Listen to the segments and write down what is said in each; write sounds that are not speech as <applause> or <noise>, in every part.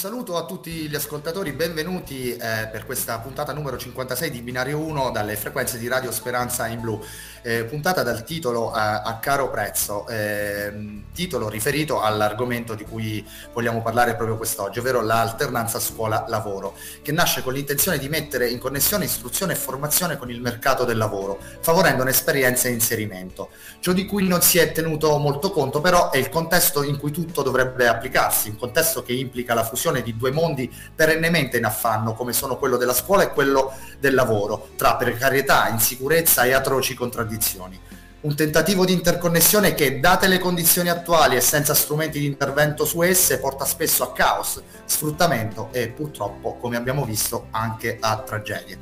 a tutti gli ascoltatori, benvenuti eh, per questa puntata numero 56 di Binario 1 dalle frequenze di Radio Speranza in Blu eh, puntata dal titolo eh, A caro prezzo, eh, titolo riferito all'argomento di cui vogliamo parlare proprio quest'oggi, ovvero l'alternanza scuola-lavoro, che nasce con l'intenzione di mettere in connessione istruzione e formazione con il mercato del lavoro, favorendo un'esperienza e inserimento. Ciò di cui non si è tenuto molto conto però è il contesto in cui tutto dovrebbe applicarsi, un contesto che implica la fusione di due mondi perennemente in affanno, come sono quello della scuola e quello del lavoro, tra precarietà, insicurezza e atroci contraddizioni. Un tentativo di interconnessione che, date le condizioni attuali e senza strumenti di intervento su esse, porta spesso a caos, sfruttamento e purtroppo, come abbiamo visto, anche a tragedie.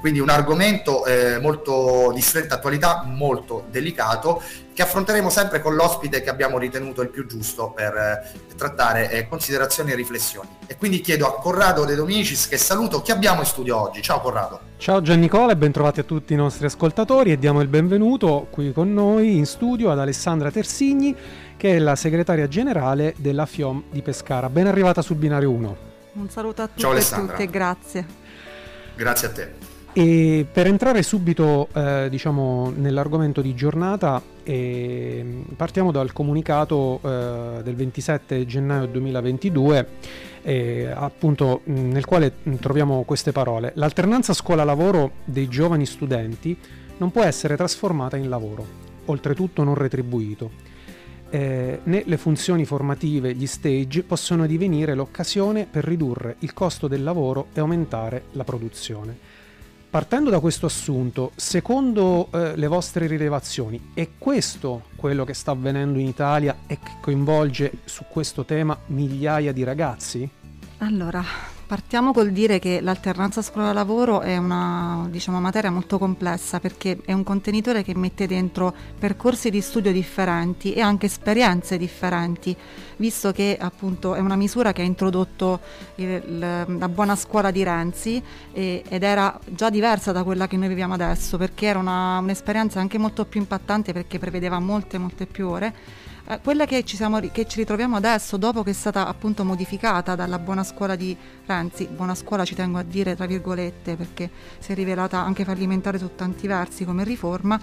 Quindi un argomento eh, molto di stretta attualità, molto delicato, che affronteremo sempre con l'ospite che abbiamo ritenuto il più giusto per eh, trattare eh, considerazioni e riflessioni. E quindi chiedo a Corrado De Dominicis che saluto chi abbiamo in studio oggi. Ciao Corrado. Ciao Gian Nicola e bentrovati a tutti i nostri ascoltatori e diamo il benvenuto qui con noi in studio ad Alessandra Tersigni che è la segretaria generale della FIOM di Pescara. Ben arrivata sul binario 1. Un saluto a tutti e tutte e grazie. Grazie a te. E per entrare subito eh, diciamo, nell'argomento di giornata, eh, partiamo dal comunicato eh, del 27 gennaio 2022, eh, appunto, nel quale troviamo queste parole. L'alternanza scuola-lavoro dei giovani studenti non può essere trasformata in lavoro, oltretutto non retribuito. Eh, né le funzioni formative, gli stage, possono divenire l'occasione per ridurre il costo del lavoro e aumentare la produzione. Partendo da questo assunto, secondo eh, le vostre rilevazioni, è questo quello che sta avvenendo in Italia e che coinvolge su questo tema migliaia di ragazzi? Allora, Partiamo col dire che l'alternanza scuola-lavoro è una diciamo, materia molto complessa perché è un contenitore che mette dentro percorsi di studio differenti e anche esperienze differenti, visto che appunto è una misura che ha introdotto il, la buona scuola di Renzi e, ed era già diversa da quella che noi viviamo adesso perché era una, un'esperienza anche molto più impattante perché prevedeva molte molte più ore eh, quella che ci, siamo, che ci, ritroviamo adesso, dopo che è stata appunto modificata dalla buona scuola di Renzi, buona scuola ci tengo a dire tra virgolette perché si è rivelata anche fallimentare su tanti versi come riforma,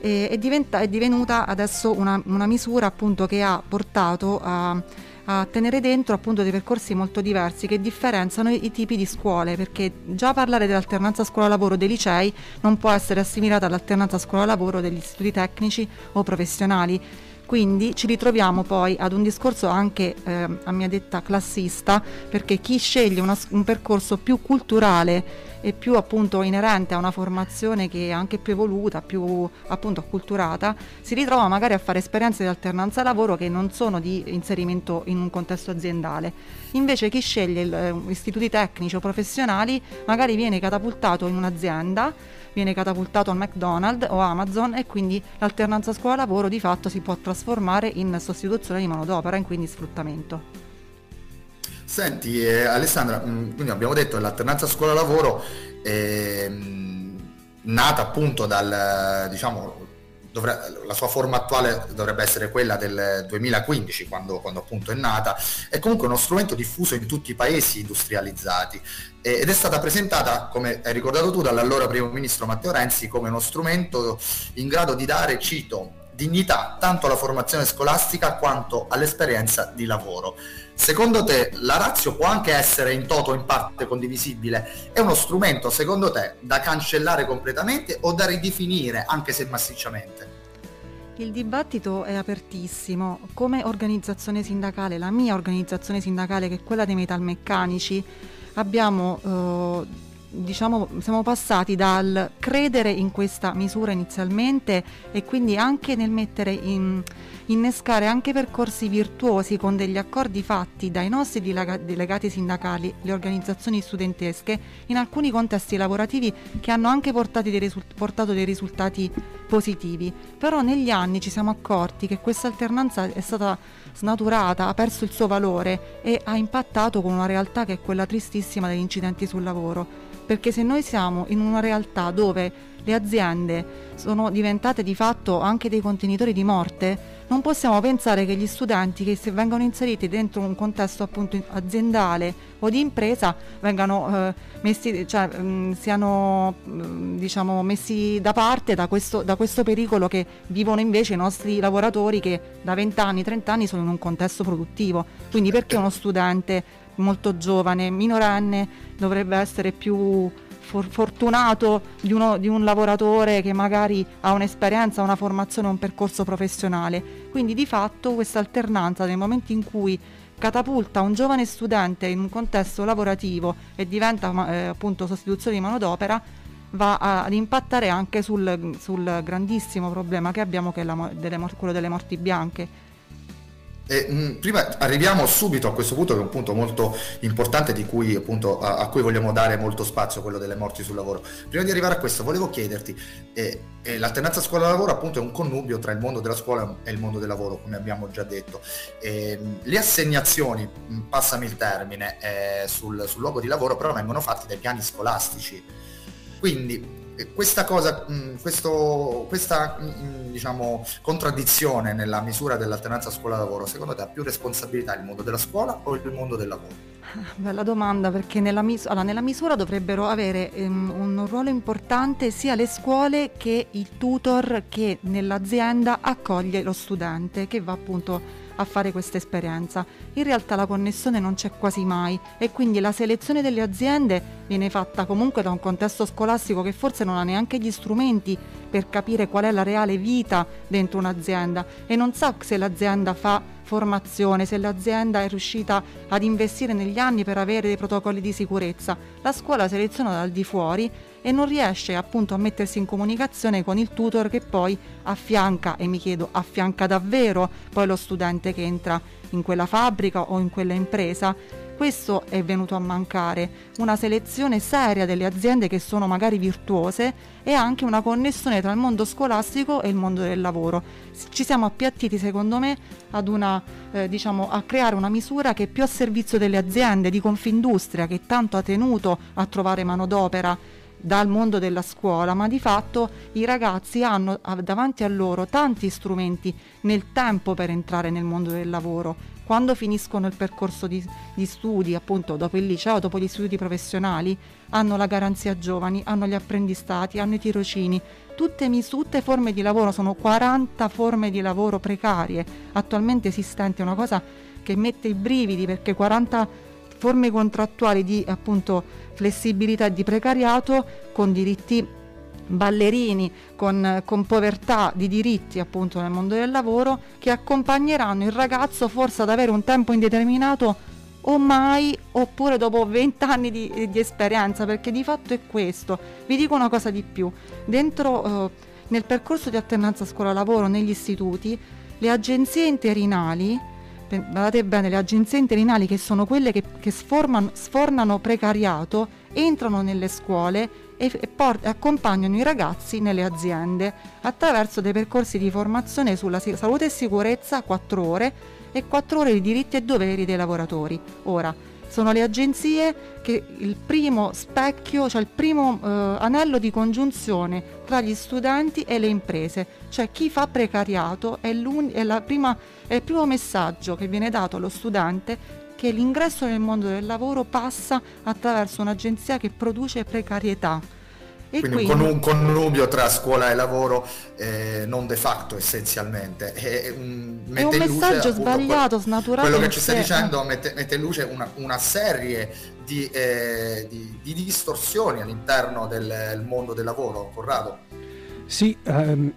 e, è, diventa, è, divenuta adesso una, una, misura appunto che ha portato a, a tenere dentro appunto dei percorsi molto diversi che differenziano i tipi di scuole perché già parlare dell'alternanza scuola-lavoro dei licei non può essere assimilata all'alternanza scuola-lavoro degli istituti tecnici o professionali quindi ci ritroviamo poi ad un discorso anche eh, a mia detta classista, perché chi sceglie una, un percorso più culturale e più appunto inerente a una formazione che è anche più evoluta, più appunto acculturata, si ritrova magari a fare esperienze di alternanza lavoro che non sono di inserimento in un contesto aziendale. Invece chi sceglie il, eh, istituti tecnici o professionali magari viene catapultato in un'azienda viene catapultato al McDonald's o Amazon e quindi l'alternanza scuola-lavoro di fatto si può trasformare in sostituzione di manodopera e quindi sfruttamento. Senti eh, Alessandra, mm, quindi abbiamo detto che l'alternanza scuola-lavoro è mh, nata appunto dal, diciamo, dovre- la sua forma attuale dovrebbe essere quella del 2015, quando, quando, appunto è nata, è comunque uno strumento diffuso in tutti i paesi industrializzati ed è stata presentata, come hai ricordato tu, dall'allora primo ministro Matteo Renzi come uno strumento in grado di dare, cito, dignità tanto alla formazione scolastica quanto all'esperienza di lavoro. Secondo te la razio può anche essere in toto in parte condivisibile? È uno strumento, secondo te, da cancellare completamente o da ridefinire, anche se massicciamente? Il dibattito è apertissimo. Come organizzazione sindacale, la mia organizzazione sindacale, che è quella dei metalmeccanici, abbiamo eh, diciamo, siamo passati dal credere in questa misura inizialmente e quindi anche nel mettere in innescare anche percorsi virtuosi con degli accordi fatti dai nostri delegati sindacali, le organizzazioni studentesche, in alcuni contesti lavorativi che hanno anche dei risult- portato dei risultati positivi. Però negli anni ci siamo accorti che questa alternanza è stata snaturata, ha perso il suo valore e ha impattato con una realtà che è quella tristissima degli incidenti sul lavoro perché se noi siamo in una realtà dove le aziende sono diventate di fatto anche dei contenitori di morte, non possiamo pensare che gli studenti che se vengono inseriti dentro un contesto appunto aziendale o di impresa vengano eh, messi, cioè, mh, mm, siano mm, diciamo, messi da parte da questo, da questo, pericolo che vivono invece i nostri lavoratori che da 20 anni, 30 anni sono in un contesto produttivo. Quindi perché uno studente molto giovane, minorenne, dovrebbe essere più for- fortunato di, uno, di un lavoratore che magari ha un'esperienza, una formazione, un percorso professionale. Quindi di fatto questa alternanza nel momento in cui catapulta un giovane studente in un contesto lavorativo e diventa eh, appunto sostituzione di manodopera va a, ad impattare anche sul, sul, grandissimo problema che abbiamo che è la, delle, quello delle morti bianche e, mh, mm, prima arriviamo subito a questo punto che è un punto molto importante cui, appunto, a, a, cui vogliamo dare molto spazio, quello delle morti sul lavoro. Prima di arrivare a questo volevo chiederti, eh, eh, l'alternanza scuola-lavoro appunto è un connubio tra il mondo della scuola e il mondo del lavoro, come abbiamo già detto. Eh, le assegnazioni, mm, passami il termine, eh, sul, sul luogo di lavoro però vengono fatte dai piani scolastici. Quindi questa cosa, mm, questo, questa mm, diciamo, contraddizione nella misura dell'alternanza scuola-lavoro, secondo te ha più responsabilità il mondo della scuola o il mondo del lavoro? Bella domanda perché nella, mis- allora, nella misura dovrebbero avere um, un ruolo importante sia le scuole che il tutor che nell'azienda accoglie lo studente che va appunto a fare questa esperienza. In realtà la connessione non c'è quasi mai e quindi la selezione delle aziende viene fatta comunque da un contesto scolastico che forse non ha neanche gli strumenti per capire qual è la reale vita dentro un'azienda e non sa se l'azienda fa formazione, se l'azienda è riuscita ad investire negli anni per avere dei protocolli di sicurezza. La scuola seleziona dal di fuori e non riesce appunto a mettersi in comunicazione con il tutor che poi affianca, e mi chiedo, affianca davvero poi lo studente che entra in quella fabbrica o in quella impresa questo è venuto a mancare, una selezione seria delle aziende che sono magari virtuose e anche una connessione tra il mondo scolastico e il mondo del lavoro. Ci siamo appiattiti secondo me una, eh, diciamo, a creare una misura che è più a servizio delle aziende di Confindustria che tanto ha tenuto a trovare manodopera dal mondo della scuola, ma di fatto i ragazzi hanno davanti a loro tanti strumenti nel tempo per entrare nel mondo del lavoro. Quando finiscono il percorso di, di studi, appunto dopo il liceo, dopo gli studi professionali, hanno la garanzia giovani, hanno gli apprendistati, hanno i tirocini, tutte, tutte forme di lavoro, sono 40 forme di lavoro precarie attualmente esistenti, una cosa che mette i brividi perché 40 forme contrattuali di appunto flessibilità e di precariato con diritti ballerini, con, con, povertà di diritti appunto nel mondo del lavoro che accompagneranno il ragazzo forse ad avere un tempo indeterminato o mai oppure dopo 20 anni di, di esperienza perché di fatto è questo. Vi dico una cosa di più, dentro eh, nel percorso di alternanza scuola-lavoro negli istituti le agenzie interinali guardate bene, le agenzie interinali che sono quelle che, che sformano, sfornano precariato, entrano nelle scuole e, e port- accompagnano i ragazzi nelle aziende attraverso dei percorsi di formazione sulla salute e sicurezza 4 ore e 4 ore di diritti e doveri dei lavoratori. Ora, sono le agenzie che il primo specchio, cioè il primo eh, anello di congiunzione tra gli studenti e le imprese, cioè chi fa precariato è, è, prima, è il primo messaggio che viene dato allo studente che l'ingresso nel mondo del lavoro passa attraverso un'agenzia che produce precarietà e quindi, quindi un connubio tra scuola e lavoro eh, non de facto essenzialmente. <laughs> È un, è un messaggio luce, sbagliato, quello, snaturato. Quello che ci stai dicendo mette, mette, in luce una, una serie di, eh, di, di, distorsioni all'interno del mondo del lavoro, Corrado. Sì, ehm,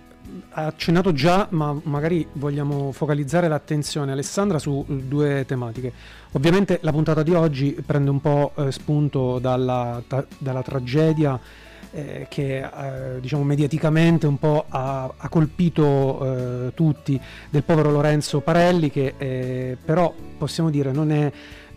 ha accennato già, ma magari vogliamo focalizzare l'attenzione Alessandra su due tematiche. Ovviamente la puntata di oggi prende un po' eh, spunto dalla, ta, dalla tragedia eh, che eh, diciamo mediaticamente un po' ha, ha colpito eh, tutti del povero Lorenzo Parelli che eh, però possiamo dire non è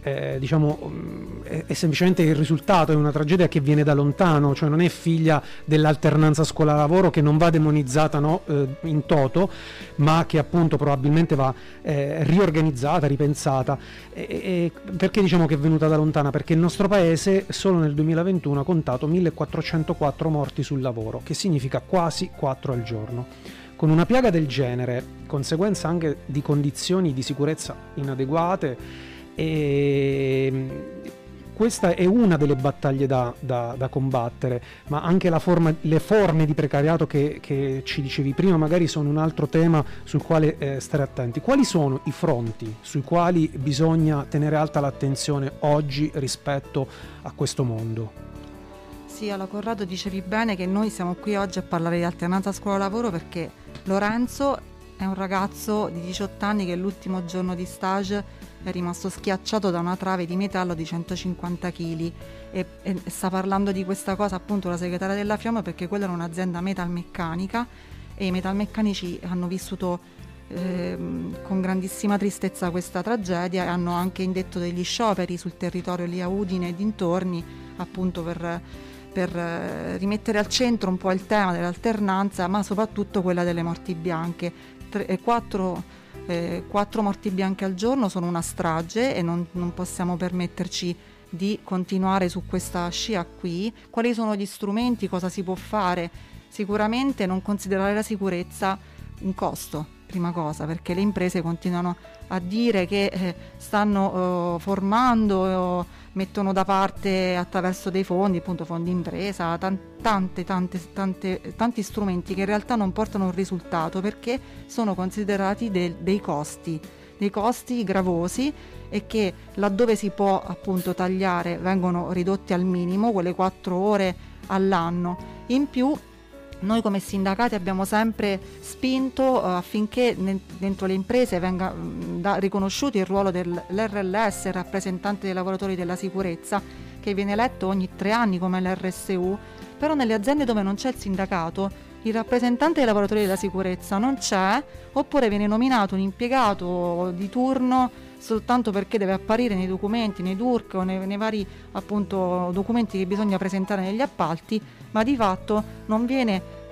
eh, diciamo, mm, è, semplicemente il risultato, è una tragedia che viene da lontano, cioè non è figlia dell'alternanza scuola-lavoro che non va demonizzata no, eh, in toto, ma che appunto probabilmente va eh, riorganizzata, ripensata. E, perché diciamo che è venuta da lontana? Perché il nostro paese solo nel 2021 ha contato 1404 morti sul lavoro, che significa quasi 4 al giorno. Con una piaga del genere, conseguenza anche di condizioni di sicurezza inadeguate, e mm, questa è una delle battaglie da, da, da combattere, ma anche forma, le forme di precariato che, che, ci dicevi prima magari sono un altro tema sul quale eh, stare attenti. Quali sono i fronti sui quali bisogna tenere alta l'attenzione oggi rispetto a questo mondo? Sì, alla Corrado dicevi bene che noi siamo qui oggi a parlare di alternanza scuola-lavoro perché Lorenzo è un ragazzo di 18 anni che l'ultimo giorno di stage è rimasto schiacciato da una trave di metallo di 150 kg e, e sta parlando di questa cosa appunto la segretaria della Fiamma perché quella era un'azienda metalmeccanica e i metalmeccanici hanno vissuto eh, con grandissima tristezza questa tragedia e hanno anche indetto degli scioperi sul territorio lì a Udine e dintorni appunto per per eh, rimettere al centro un po' il tema dell'alternanza, ma soprattutto quella delle morti bianche. Tre, eh, quattro, eh, quattro, morti bianche al giorno sono una strage e non, non possiamo permetterci di continuare su questa scia qui. Quali sono gli strumenti, cosa si può fare? Sicuramente non considerare la sicurezza un costo, prima cosa, perché le imprese continuano a dire che eh, stanno uh, formando uh, mettono da parte attraverso dei fondi, appunto fondi impresa, tante, tante, tante, tanti strumenti che in realtà non portano un risultato perché sono considerati de- dei costi, dei costi gravosi e che laddove si può appunto tagliare vengono ridotti al minimo, quelle quattro ore all'anno. In più noi come sindacati abbiamo sempre spinto uh, affinché dentro le imprese venga da, riconosciuto il ruolo dell'RLS, il rappresentante dei lavoratori della sicurezza, che viene eletto ogni tre anni come l'RSU, però nelle aziende dove non c'è il sindacato il rappresentante dei lavoratori della sicurezza non c'è, oppure viene nominato un impiegato di turno soltanto perché deve apparire nei documenti, nei DURC o nei, nei vari appunto, documenti che bisogna presentare negli appalti, ma di fatto non viene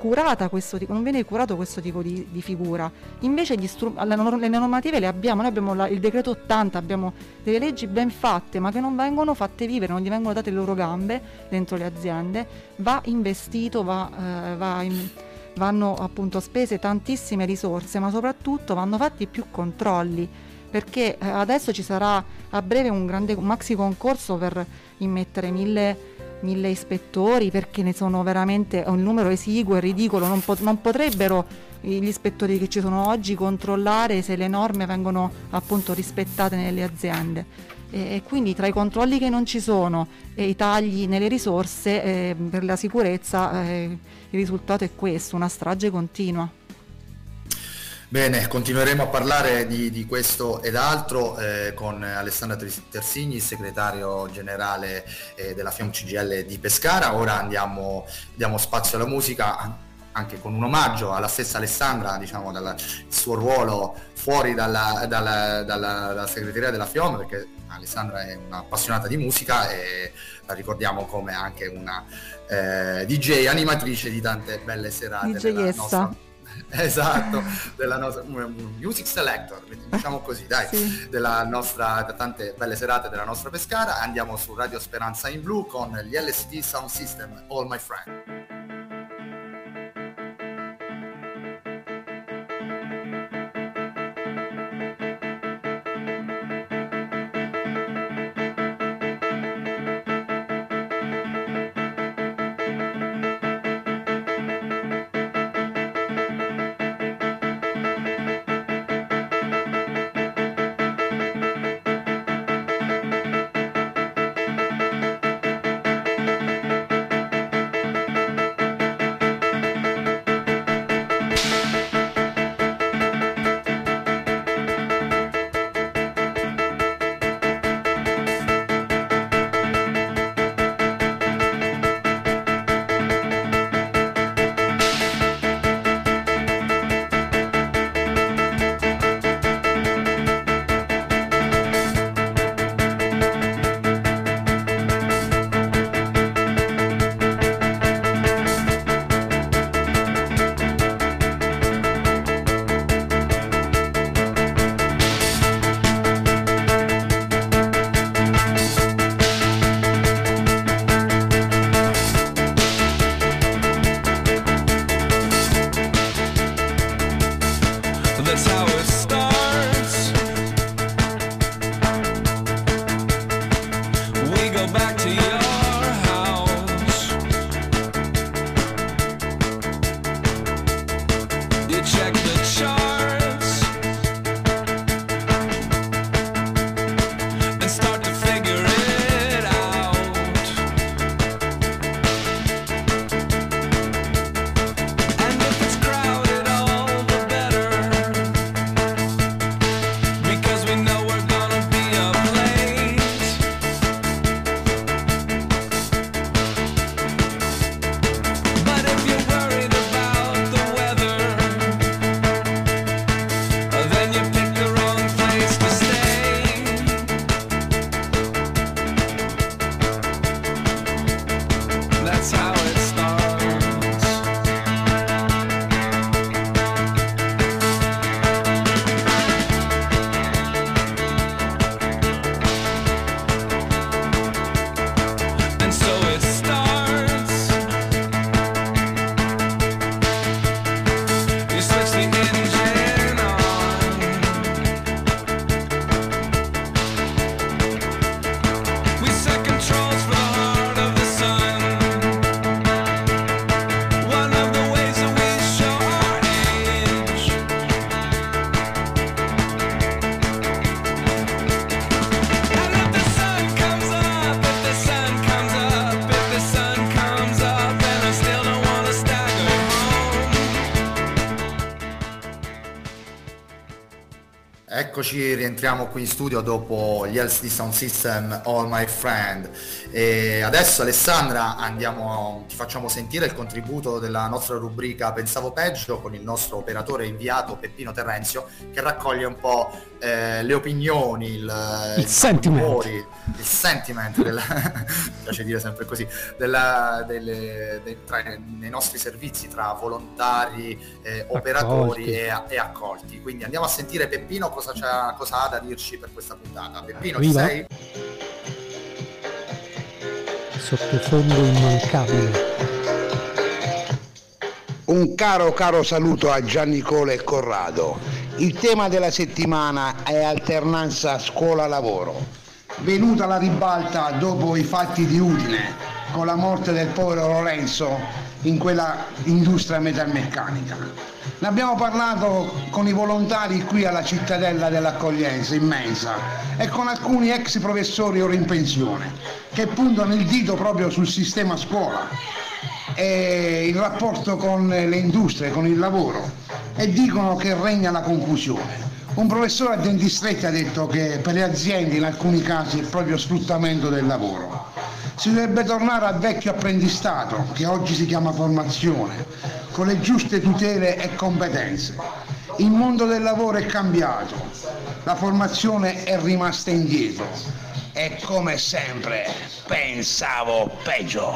questo, non viene curato questo tipo di, di figura. Invece stru- le normative le abbiamo, noi abbiamo la, il decreto 80, abbiamo delle leggi ben fatte, ma che non vengono fatte vivere, non gli vengono date le loro gambe dentro le aziende, va investito, va, eh, va in, vanno appunto spese tantissime risorse, ma soprattutto vanno fatti più controlli perché eh, adesso ci sarà a breve un grande maxi concorso per immettere mille, mille ispettori perché ne sono veramente un numero esiguo e ridicolo, non, po- non potrebbero gli ispettori che ci sono oggi controllare se le norme vengono appunto rispettate nelle aziende. E quindi tra i controlli che non ci sono e i tagli nelle risorse eh, per la sicurezza eh, il risultato è questo, una strage continua. Bene, continueremo a parlare di, di questo ed altro eh, con Alessandra Tersigni, segretario generale eh, della FIOM CGL di Pescara. Ora andiamo, diamo spazio alla musica anche con un omaggio alla stessa Alessandra, diciamo, dal suo ruolo fuori dalla, dalla, dalla, dalla segreteria della FIOM, perché Alessandra è un'appassionata di musica e la ricordiamo come anche una eh, DJ animatrice di tante belle serate. DJessa. <laughs> Esatto, della nostra music selector, diciamo così, dai, sì. della nostra, da tante belle serate della nostra Pescara. Andiamo su Radio Speranza in Blu con gli LSD Sound System, All My Friend. Eccoci, rientriamo qui in studio dopo gli LCD Sound System All My Friend. E adesso Alessandra andiamo, ti facciamo sentire il contributo della nostra rubrica Pensavo Peggio con il nostro operatore inviato Peppino Terrenzio che raccoglie un po' eh, le opinioni, il, il, il sentiment, rumori, il sentiment della, <laughs> piace dire sempre così, della, delle, dei, tra, nei nostri servizi tra volontari, eh, operatori e, e, accolti. Quindi andiamo a sentire Peppino cosa, cosa, ha da dirci per questa puntata. Peppino, Arriva. ci sei? Sottofondo immancabile. Un caro caro saluto a Gianni Cole e Corrado. Il tema della settimana è alternanza scuola-lavoro. Venuta la ribalta dopo i fatti di Udine con la morte del povero Lorenzo in quella industria metalmeccanica. Ne abbiamo parlato con i volontari qui alla cittadella dell'accoglienza immensa e con alcuni ex professori ora in pensione che puntano il dito proprio sul sistema scuola e il rapporto con le industrie, con il lavoro e dicono che regna la confusione. Un professore a denti stretti ha detto che per le aziende in alcuni casi è proprio sfruttamento del lavoro. Si dovrebbe tornare al vecchio apprendistato, che oggi si chiama formazione, con le giuste tutele e competenze. Il mondo del lavoro è cambiato, la formazione è rimasta indietro e come sempre pensavo peggio.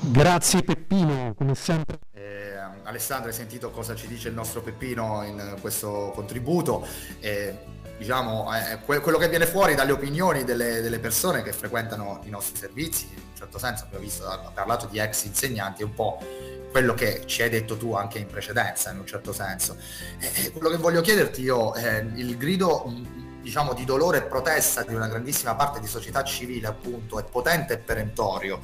Grazie Peppino, come sempre. Eh, Alessandro, hai sentito cosa ci dice il nostro Peppino in questo contributo? Eh, diciamo, eh, quello che viene fuori dalle opinioni delle, delle, persone che frequentano i nostri servizi, in un certo senso abbiamo visto, ha parlato di ex insegnanti, è un po' quello che ci hai detto tu anche in precedenza, in un certo senso. Eh, quello che voglio chiederti io è il grido diciamo di dolore e protesta di una grandissima parte di società civile appunto è potente e perentorio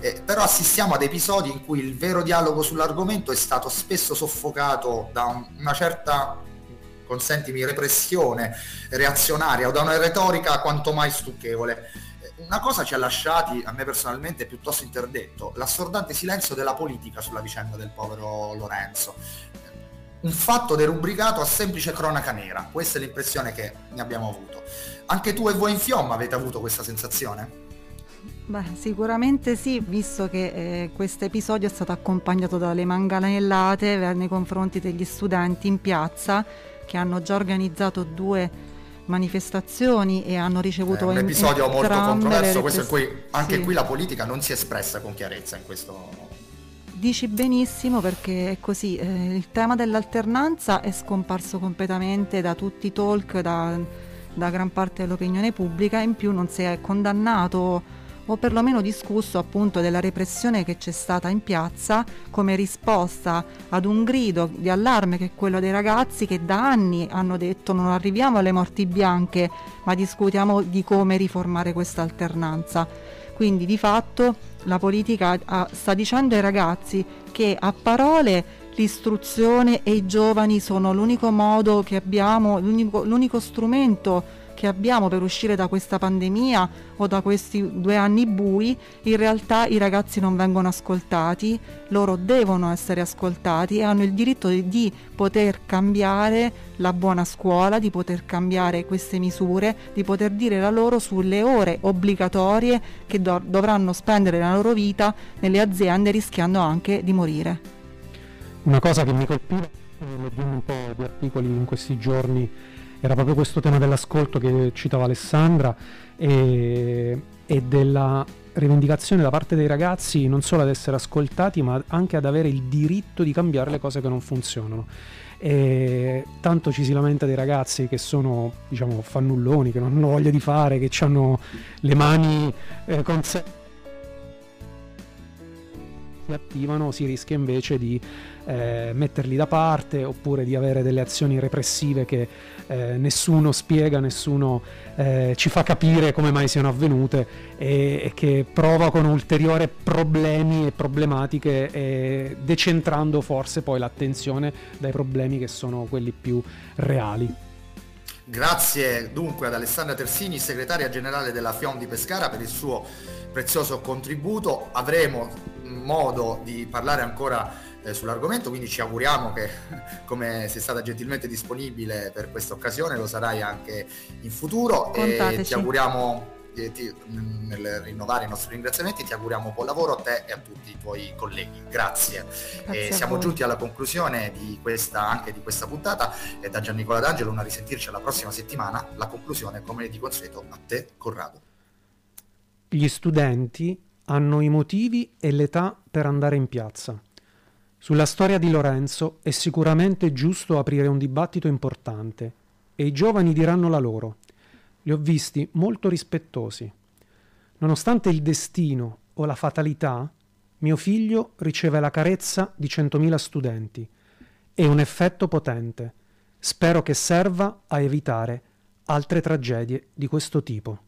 eh, però assistiamo ad episodi in cui il vero dialogo sull'argomento è stato spesso soffocato da un, una certa consentimi repressione reazionaria o da una retorica quanto mai stucchevole una cosa ci ha lasciati, a me personalmente, piuttosto interdetto, l'assordante silenzio della politica sulla vicenda del povero Lorenzo. Un fatto derubricato a semplice cronaca nera, questa è l'impressione che ne abbiamo avuto. Anche tu e voi in Fiomma avete avuto questa sensazione? Beh, sicuramente sì, visto che eh, questo episodio è stato accompagnato dalle manganellate nei confronti degli studenti in piazza che hanno già organizzato due manifestazioni e hanno ricevuto è un episodio molto controverso questo in cui anche sì. qui la politica non si è espressa con chiarezza in questo dici benissimo perché è così eh, il tema dell'alternanza è scomparso completamente da tutti i talk da, da gran parte dell'opinione pubblica in più non si è condannato o perlomeno discusso appunto della repressione che c'è stata in piazza come risposta ad un grido di allarme che è quello dei ragazzi che da anni hanno detto non arriviamo alle morti bianche ma discutiamo di come riformare questa alternanza. Quindi di fatto la politica sta dicendo ai ragazzi che a parole l'istruzione e i giovani sono l'unico modo che abbiamo, l'unico, l'unico strumento che abbiamo per uscire da questa pandemia o da questi due anni bui, in realtà i ragazzi non vengono ascoltati, loro devono essere ascoltati e hanno il diritto di, di poter cambiare la buona scuola, di poter cambiare queste misure, di poter dire la loro sulle ore obbligatorie che do- dovranno spendere la loro vita nelle aziende rischiando anche di morire. Una cosa che mi colpiva, leggendo un po' di articoli in questi giorni, era proprio questo tema dell'ascolto che citava Alessandra e, e della rivendicazione da parte dei ragazzi non solo ad essere ascoltati ma anche ad avere il diritto di cambiare le cose che non funzionano. E tanto ci si lamenta dei ragazzi che sono diciamo fannulloni, che non hanno voglia di fare, che hanno le mani eh, con sé si attivano si rischia invece di eh, metterli da parte oppure di avere delle azioni repressive che eh, nessuno spiega, nessuno eh, ci fa capire come mai siano avvenute e, e che provocano ulteriori problemi e problematiche decentrando forse poi l'attenzione dai problemi che sono quelli più reali. Grazie dunque ad Alessandra Tersini, segretaria generale della FIOM di Pescara, per il suo prezioso contributo. Avremo modo di parlare ancora eh, sull'argomento, quindi ci auguriamo che <laughs> come sei stata gentilmente disponibile per questa occasione lo sarai anche in futuro Contateci. e ti auguriamo ti, nel rinnovare i nostri ringraziamenti ti auguriamo buon lavoro a te e a tutti i tuoi colleghi. Grazie. Grazie siamo giunti alla conclusione di questa, anche di questa puntata e da Gian Nicola D'Angelo una risentirci la prossima settimana. La conclusione come di consueto a te Corrado. Gli studenti hanno i motivi e l'età per andare in piazza. Sulla storia di Lorenzo è sicuramente giusto aprire un dibattito importante e i giovani diranno la loro li ho visti molto rispettosi. Nonostante il destino o la fatalità, mio figlio riceve la carezza di centomila studenti. È un effetto potente. Spero che serva a evitare altre tragedie di questo tipo.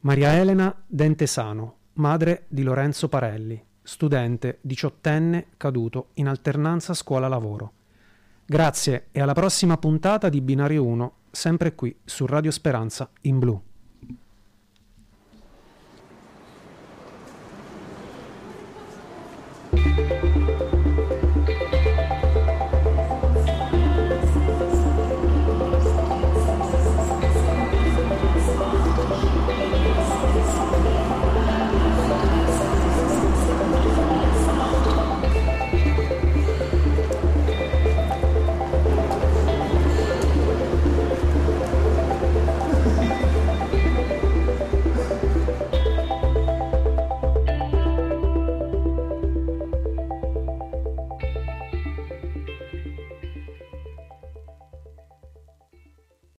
Maria Elena Dentesano, madre di Lorenzo Parelli, studente diciottenne caduto in alternanza scuola-lavoro. Grazie e alla prossima puntata di Binario 1 sempre qui su Radio Speranza in blu.